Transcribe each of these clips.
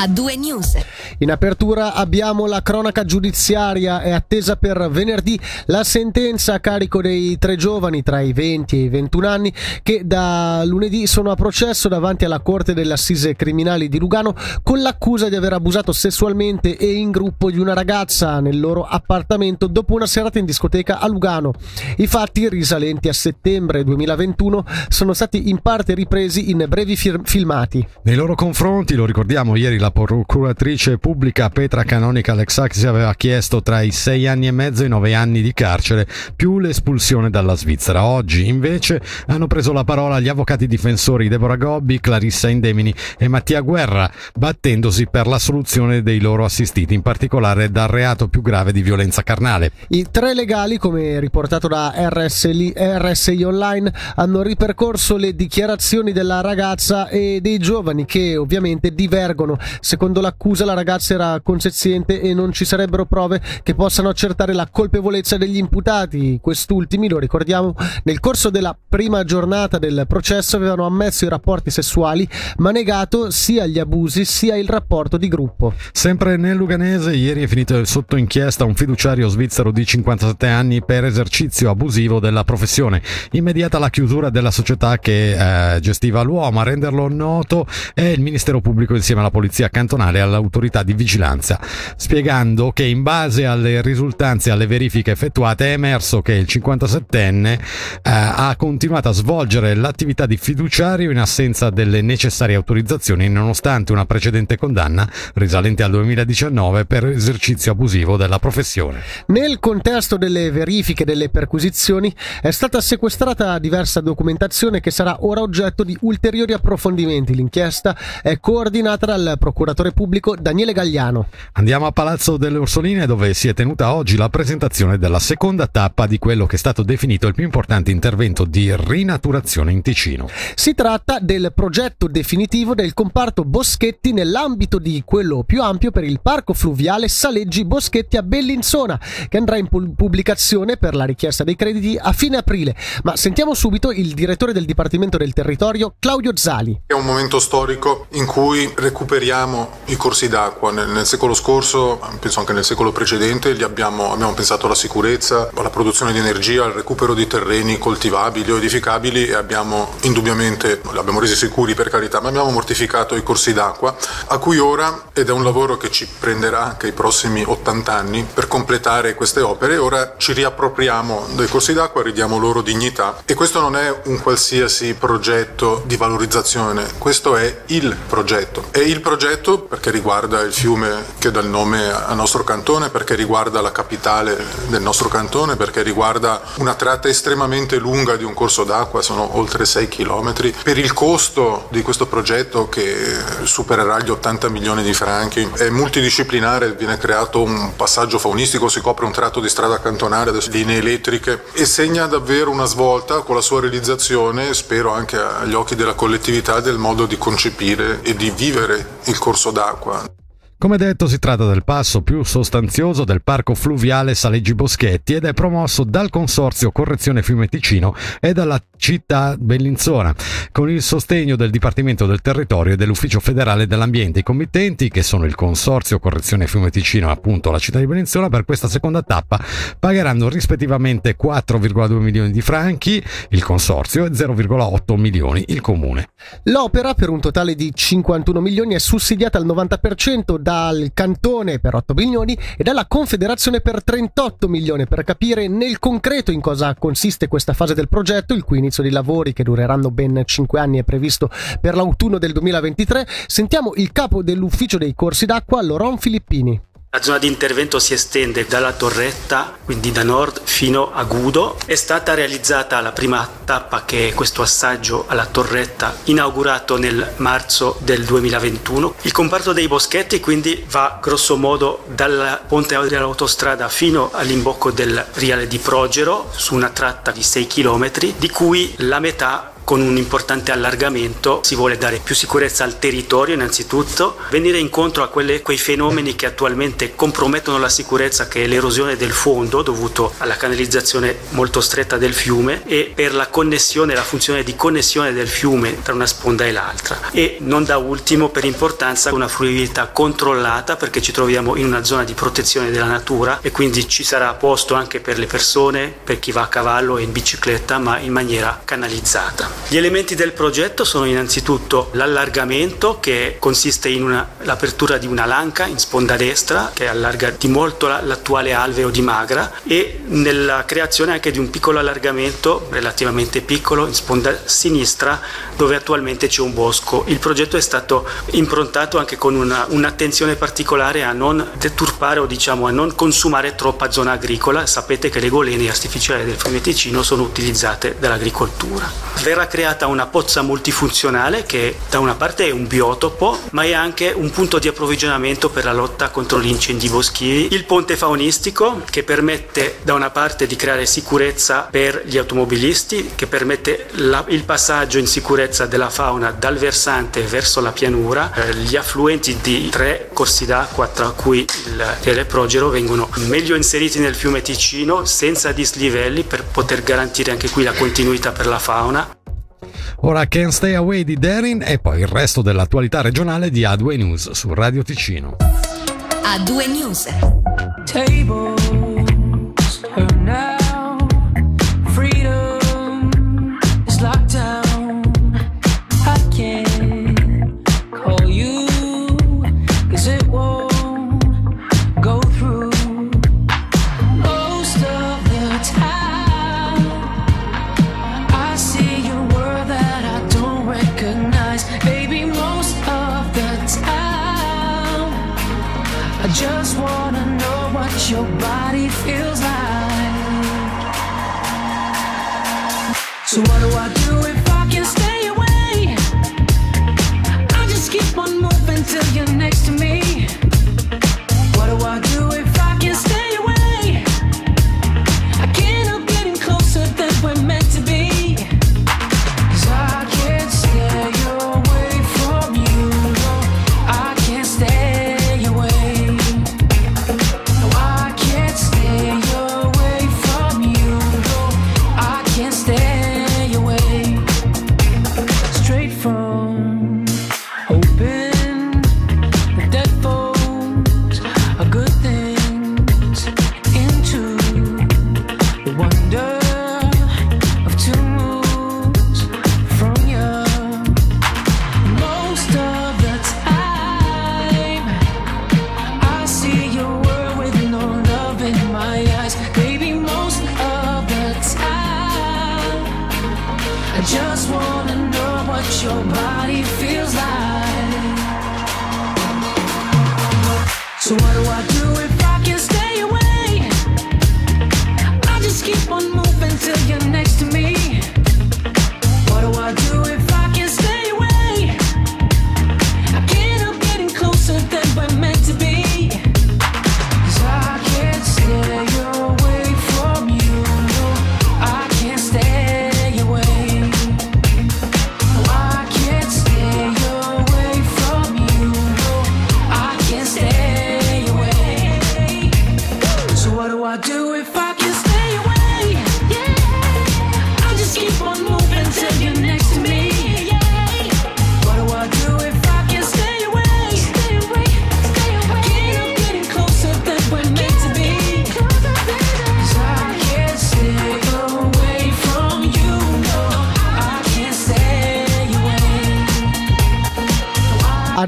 a due news. In apertura abbiamo la cronaca giudiziaria, è attesa per venerdì la sentenza a carico dei tre giovani tra i 20 e i 21 anni che da lunedì sono a processo davanti alla Corte delle Assise Criminali di Lugano con l'accusa di aver abusato sessualmente e in gruppo di una ragazza nel loro appartamento dopo una serata in discoteca a Lugano. I fatti risalenti a settembre 2021 sono stati in parte ripresi in brevi fir- filmati. Nei loro confronti, lo ricordiamo, ieri la procuratrice pubblica Petra Canonica Alexaxi aveva chiesto tra i sei anni e mezzo e i nove anni di carcere più l'espulsione dalla Svizzera. Oggi invece hanno preso la parola gli avvocati difensori Deborah Gobbi, Clarissa Indemini e Mattia Guerra, battendosi per la soluzione dei loro assistiti, in particolare dal reato più grave di violenza carnale. I tre legali, come riportato da RSI, RSI Online, hanno ripercorso le dichiarazioni della ragazza e dei giovani che ovviamente divergono. Secondo l'accusa la ragazza era consenziente e non ci sarebbero prove che possano accertare la colpevolezza degli imputati. Quest'ultimi, lo ricordiamo, nel corso della prima giornata del processo avevano ammesso i rapporti sessuali ma negato sia gli abusi sia il rapporto di gruppo. Sempre nel Luganese, ieri è finito sotto inchiesta un fiduciario svizzero di 57 anni per esercizio abusivo della professione. Immediata la chiusura della società che eh, gestiva l'uomo. A renderlo noto è il Ministero Pubblico insieme alla Polizia Cantonale e all'autorità di vigilanza, spiegando che in base alle risultanze e alle verifiche effettuate è emerso che il 57enne eh, ha continuato a svolgere l'attività di fiduciario in assenza delle necessarie autorizzazioni nonostante una precedente condanna risalente al 2019 per esercizio abusivo della professione. Nel contesto delle verifiche delle perquisizioni è stata sequestrata diversa documentazione che sarà ora oggetto di ulteriori approfondimenti. L'inchiesta è coordinata dal procuratore pubblico Daniele Gagliano. Andiamo a Palazzo delle Orsoline dove si è tenuta oggi la presentazione della seconda tappa di quello che è stato definito il più importante intervento di rinaturazione in Ticino. Si tratta del progetto definitivo del comparto Boschetti nell'ambito di quello più ampio per il parco fluviale Saleggi Boschetti a Bellinzona, che andrà in pubblicazione per la richiesta dei crediti a fine aprile. Ma sentiamo subito il direttore del Dipartimento del Territorio, Claudio Zali. È un momento storico in cui recuperiamo i corsi d'acqua. Nel, nel secolo scorso, penso anche nel secolo precedente, abbiamo, abbiamo pensato alla sicurezza, alla produzione di energia, al recupero di terreni coltivabili o edificabili e abbiamo indubbiamente, li abbiamo resi sicuri per carità, ma abbiamo mortificato i corsi d'acqua, a cui ora, ed è un lavoro che ci prenderà anche i prossimi 80 anni per completare queste opere, ora ci riappropriamo dei corsi d'acqua, ridiamo loro dignità e questo non è un qualsiasi progetto di valorizzazione, questo è il progetto. È il progetto perché riguarda il fiume che dà il nome al nostro cantone, perché riguarda la capitale del nostro cantone, perché riguarda una tratta estremamente lunga di un corso d'acqua, sono oltre 6 km. Per il costo di questo progetto che supererà gli 80 milioni di franchi, è multidisciplinare, viene creato un passaggio faunistico, si copre un tratto di strada cantonale, linee elettriche e segna davvero una svolta con la sua realizzazione, spero anche agli occhi della collettività, del modo di concepire e di vivere il corso d'acqua. Come detto, si tratta del passo più sostanzioso del parco fluviale Saleggi Boschetti ed è promosso dal Consorzio Correzione Fiume Ticino e dalla città Bellinzona, con il sostegno del Dipartimento del Territorio e dell'Ufficio Federale dell'Ambiente. I committenti, che sono il Consorzio Correzione Fiume Ticino appunto la città di Bellinzona, per questa seconda tappa pagheranno rispettivamente 4,2 milioni di franchi il Consorzio e 0,8 milioni il Comune. L'opera, per un totale di 51 milioni, è sussidiata al 90% dal Cantone per 8 milioni e dalla Confederazione per 38 milioni. Per capire nel concreto in cosa consiste questa fase del progetto, il cui inizio dei lavori che dureranno ben 5 anni è previsto per l'autunno del 2023, sentiamo il capo dell'ufficio dei corsi d'acqua, Loron Filippini. La zona di intervento si estende dalla torretta, quindi da nord fino a Gudo. È stata realizzata la prima tappa che è questo assaggio alla torretta inaugurato nel marzo del 2021. Il comparto dei boschetti quindi va grosso modo dal ponte dell'autostrada fino all'imbocco del riale di Progero su una tratta di 6 km, di cui la metà con un importante allargamento si vuole dare più sicurezza al territorio innanzitutto, venire incontro a quelle, quei fenomeni che attualmente compromettono la sicurezza che è l'erosione del fondo dovuto alla canalizzazione molto stretta del fiume e per la connessione, la funzione di connessione del fiume tra una sponda e l'altra e non da ultimo per importanza una fruibilità controllata perché ci troviamo in una zona di protezione della natura e quindi ci sarà posto anche per le persone, per chi va a cavallo e in bicicletta ma in maniera canalizzata. Gli elementi del progetto sono innanzitutto l'allargamento che consiste in una, l'apertura di una lanca in sponda destra che allarga di molto l'attuale alveo di Magra e nella creazione anche di un piccolo allargamento relativamente piccolo in sponda sinistra dove attualmente c'è un bosco. Il progetto è stato improntato anche con una, un'attenzione particolare a non deturpare o diciamo a non consumare troppa zona agricola. Sapete che le golene artificiali del fiume Ticino sono utilizzate dall'agricoltura. Verrà creata una pozza multifunzionale che da una parte è un biotopo ma è anche un punto di approvvigionamento per la lotta contro gli incendi boschivi. Il ponte faunistico che permette da una parte di creare sicurezza per gli automobilisti, che permette la, il passaggio in sicurezza della fauna dal versante verso la pianura. Eh, gli affluenti di tre corsi d'acqua, tra cui il Teleprogero, vengono meglio inseriti nel fiume Ticino senza dislivelli per poter garantire anche qui la continuità per la fauna. Ora Can't Stay Away di Darin e poi il resto dell'attualità regionale di A2 News su Radio Ticino. A2 News. Tables So what do I do if I can stay away? I just keep on moving till you're next to me. Your body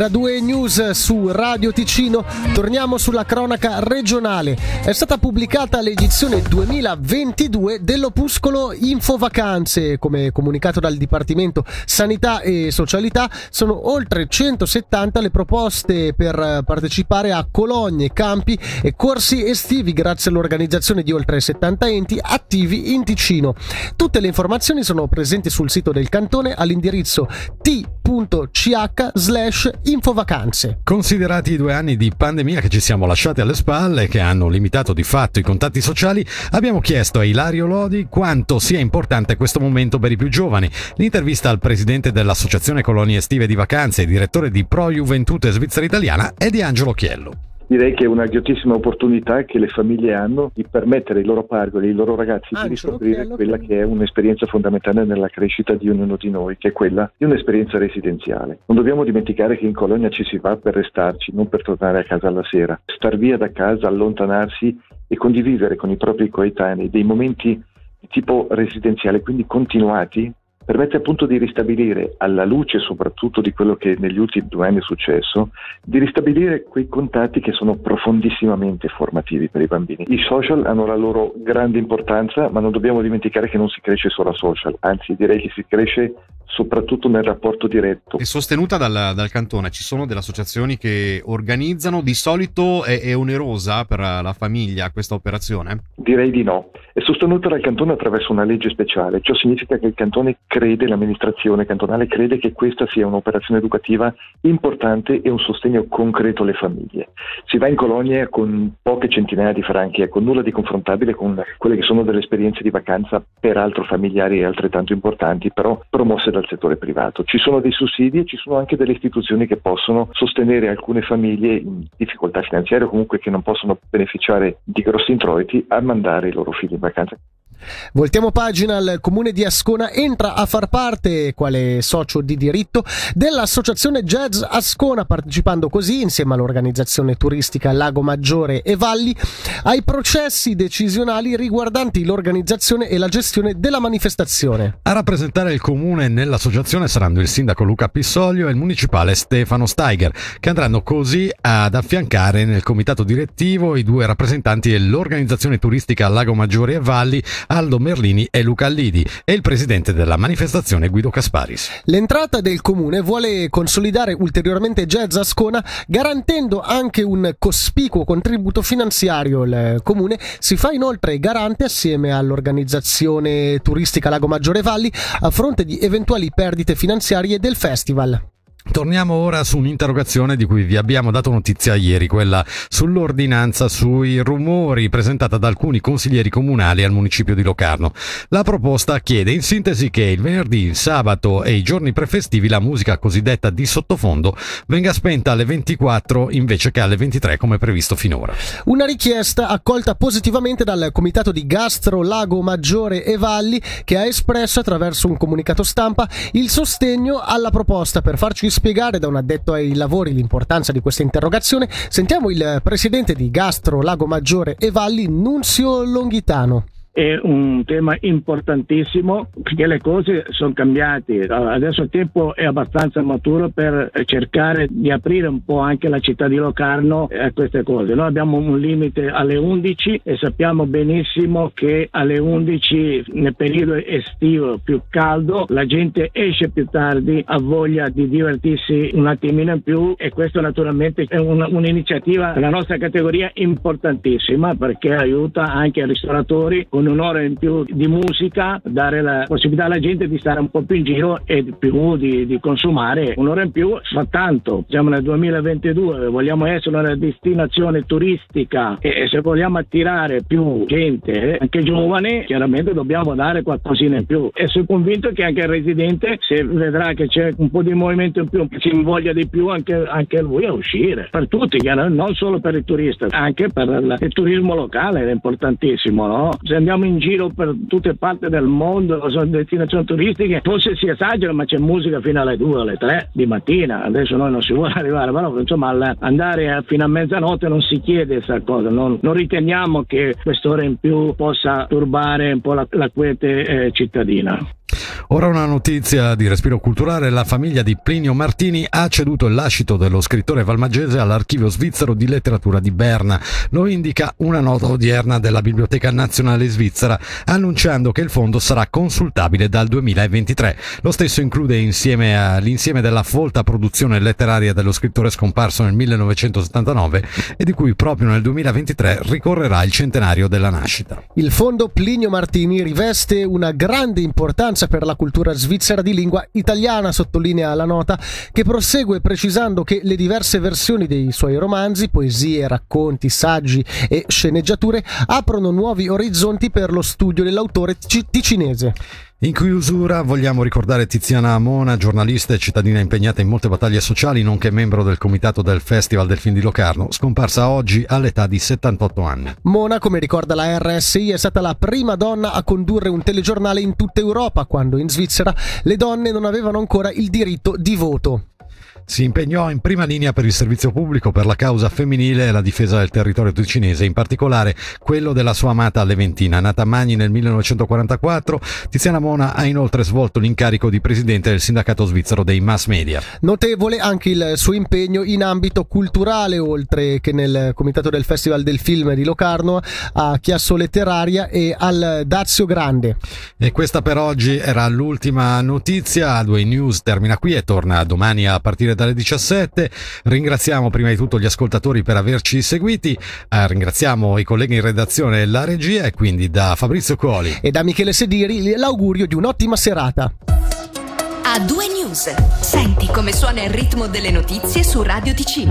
Ad A2 News su Radio Ticino torniamo sulla cronaca regionale. È stata pubblicata l'edizione 2022 dell'opuscolo Infovacanze. Come comunicato dal Dipartimento Sanità e Socialità, sono oltre 170 le proposte per partecipare a colonie, campi e corsi estivi grazie all'organizzazione di oltre 70 enti attivi in Ticino. Tutte le informazioni sono presenti sul sito del cantone all'indirizzo t.ch slash Infovacanze. Considerati i due anni di pandemia che ci siamo lasciati alle spalle che hanno limitato di fatto i contatti sociali, abbiamo chiesto a Ilario Lodi quanto sia importante questo momento per i più giovani. L'intervista al presidente dell'Associazione Colonie Estive di Vacanze e direttore di Pro Juventute Svizzera Italiana è di Angelo Chiello. Direi che è una grottissima opportunità che le famiglie hanno di permettere ai loro pargoli, ai loro ragazzi Ah, di riscoprire quella che è un'esperienza fondamentale nella crescita di ognuno di noi, che è quella di un'esperienza residenziale. Non dobbiamo dimenticare che in colonia ci si va per restarci, non per tornare a casa alla sera. Star via da casa, allontanarsi e condividere con i propri coetanei dei momenti di tipo residenziale, quindi continuati, permette appunto di ristabilire, alla luce soprattutto di quello che negli ultimi due anni è successo, di ristabilire quei contatti che sono profondissimamente formativi per i bambini. I social hanno la loro grande importanza, ma non dobbiamo dimenticare che non si cresce solo a social, anzi direi che si cresce soprattutto nel rapporto diretto. È sostenuta dal, dal cantone, ci sono delle associazioni che organizzano, di solito è, è onerosa per la famiglia questa operazione? Direi di no. È sostenuta dal cantone attraverso una legge speciale, ciò significa che il cantone crede, l'amministrazione cantonale crede che questa sia un'operazione educativa importante e un sostegno concreto alle famiglie. Si va in colonie con poche centinaia di franchi, ecco, nulla di confrontabile con quelle che sono delle esperienze di vacanza peraltro familiari e altrettanto importanti, però promosse dal settore privato. Ci sono dei sussidi e ci sono anche delle istituzioni che possono sostenere alcune famiglie in difficoltà finanziarie o comunque che non possono beneficiare di grossi introiti a mandare i loro figli in vacanza. Voltiamo pagina, il comune di Ascona entra a far parte, quale socio di diritto, dell'associazione Jazz Ascona, partecipando così, insieme all'organizzazione turistica Lago Maggiore e Valli, ai processi decisionali riguardanti l'organizzazione e la gestione della manifestazione. A rappresentare il comune nell'associazione saranno il sindaco Luca Pissoglio e il municipale Stefano Steiger, che andranno così ad affiancare nel comitato direttivo i due rappresentanti dell'organizzazione turistica Lago Maggiore e Valli, Aldo Merlini e Luca Allidi, e il presidente della manifestazione Guido Casparis. L'entrata del comune vuole consolidare ulteriormente Jazz Ascona, garantendo anche un cospicuo contributo finanziario. Il comune si fa inoltre garante assieme all'organizzazione turistica Lago Maggiore Valli a fronte di eventuali perdite finanziarie del festival. Torniamo ora su un'interrogazione di cui vi abbiamo dato notizia ieri, quella sull'ordinanza sui rumori presentata da alcuni consiglieri comunali al municipio di Locarno. La proposta chiede in sintesi che il venerdì, il sabato e i giorni prefestivi la musica cosiddetta di sottofondo venga spenta alle 24 invece che alle 23 come previsto finora. Una richiesta accolta positivamente dal Comitato di Gastro Lago Maggiore e Valli che ha espresso attraverso un comunicato stampa il sostegno alla proposta. Per farci spiegare da un addetto ai lavori l'importanza di questa interrogazione, sentiamo il presidente di Gastro Lago Maggiore e Valli, Nunzio Longhitano. È un tema importantissimo perché le cose sono cambiate. Adesso il tempo è abbastanza maturo per cercare di aprire un po' anche la città di Locarno a queste cose. Noi abbiamo un limite alle 11 e sappiamo benissimo che alle 11 nel periodo estivo più caldo la gente esce più tardi, ha voglia di divertirsi un attimino in più e questo naturalmente è una- un'iniziativa della nostra categoria importantissima perché aiuta anche i ristoratori con un'ora in più di musica, dare la possibilità alla gente di stare un po' più in giro e di più di, di consumare. Un'ora in più fa tanto. Siamo nel 2022, vogliamo essere una destinazione turistica e, e se vogliamo attirare più gente, anche giovane, chiaramente dobbiamo dare qualcosina in più. E sono convinto che anche il residente, se vedrà che c'è un po' di movimento in più, si invoglia di più anche, anche lui a uscire. Per tutti, non solo per il turista, anche per il, il turismo locale è importantissimo. No? Se andiamo in giro per tutte parti del mondo, sono destinazioni turistiche, forse si esagera, ma c'è musica fino alle 2, alle 3 di mattina. Adesso noi non si vuole arrivare, però insomma andare a- fino a mezzanotte non si chiede questa cosa, non, non riteniamo che quest'ora in più possa turbare un po' la, la quiete eh, cittadina. Ora una notizia di respiro culturale, la famiglia di Plinio Martini ha ceduto il lascito dello scrittore valmaggese all'archivio svizzero di letteratura di Berna. Lo indica una nota odierna della Biblioteca Nazionale Svizzera, annunciando che il fondo sarà consultabile dal 2023. Lo stesso include insieme all'insieme della folta produzione letteraria dello scrittore scomparso nel 1979 e di cui proprio nel 2023 ricorrerà il centenario della nascita. Il fondo Plinio Martini riveste una grande importanza per la cultura svizzera di lingua italiana, sottolinea la nota, che prosegue precisando che le diverse versioni dei suoi romanzi, poesie, racconti, saggi e sceneggiature aprono nuovi orizzonti per lo studio dell'autore tici- ticinese. In chiusura vogliamo ricordare Tiziana Amona, giornalista e cittadina impegnata in molte battaglie sociali, nonché membro del comitato del Festival del Film di Locarno, scomparsa oggi all'età di 78 anni. Mona, come ricorda la RSI, è stata la prima donna a condurre un telegiornale in tutta Europa, quando in Svizzera le donne non avevano ancora il diritto di voto. Si impegnò in prima linea per il servizio pubblico, per la causa femminile e la difesa del territorio ticinese, in particolare quello della sua amata Leventina. Nata a Magni nel 1944, Tiziana Mona ha inoltre svolto l'incarico di presidente del sindacato svizzero dei mass media. Notevole anche il suo impegno in ambito culturale, oltre che nel comitato del Festival del Film di Locarno, a Chiasso Letteraria e al Dazio Grande. E questa per oggi era l'ultima notizia. A2 News termina qui e torna domani a partire dalle 17. Ringraziamo prima di tutto gli ascoltatori per averci seguiti, eh, ringraziamo i colleghi in redazione e la regia e quindi da Fabrizio Coli. E da Michele Sediri l'augurio di un'ottima serata. A due news. Senti come suona il ritmo delle notizie su Radio Ticino.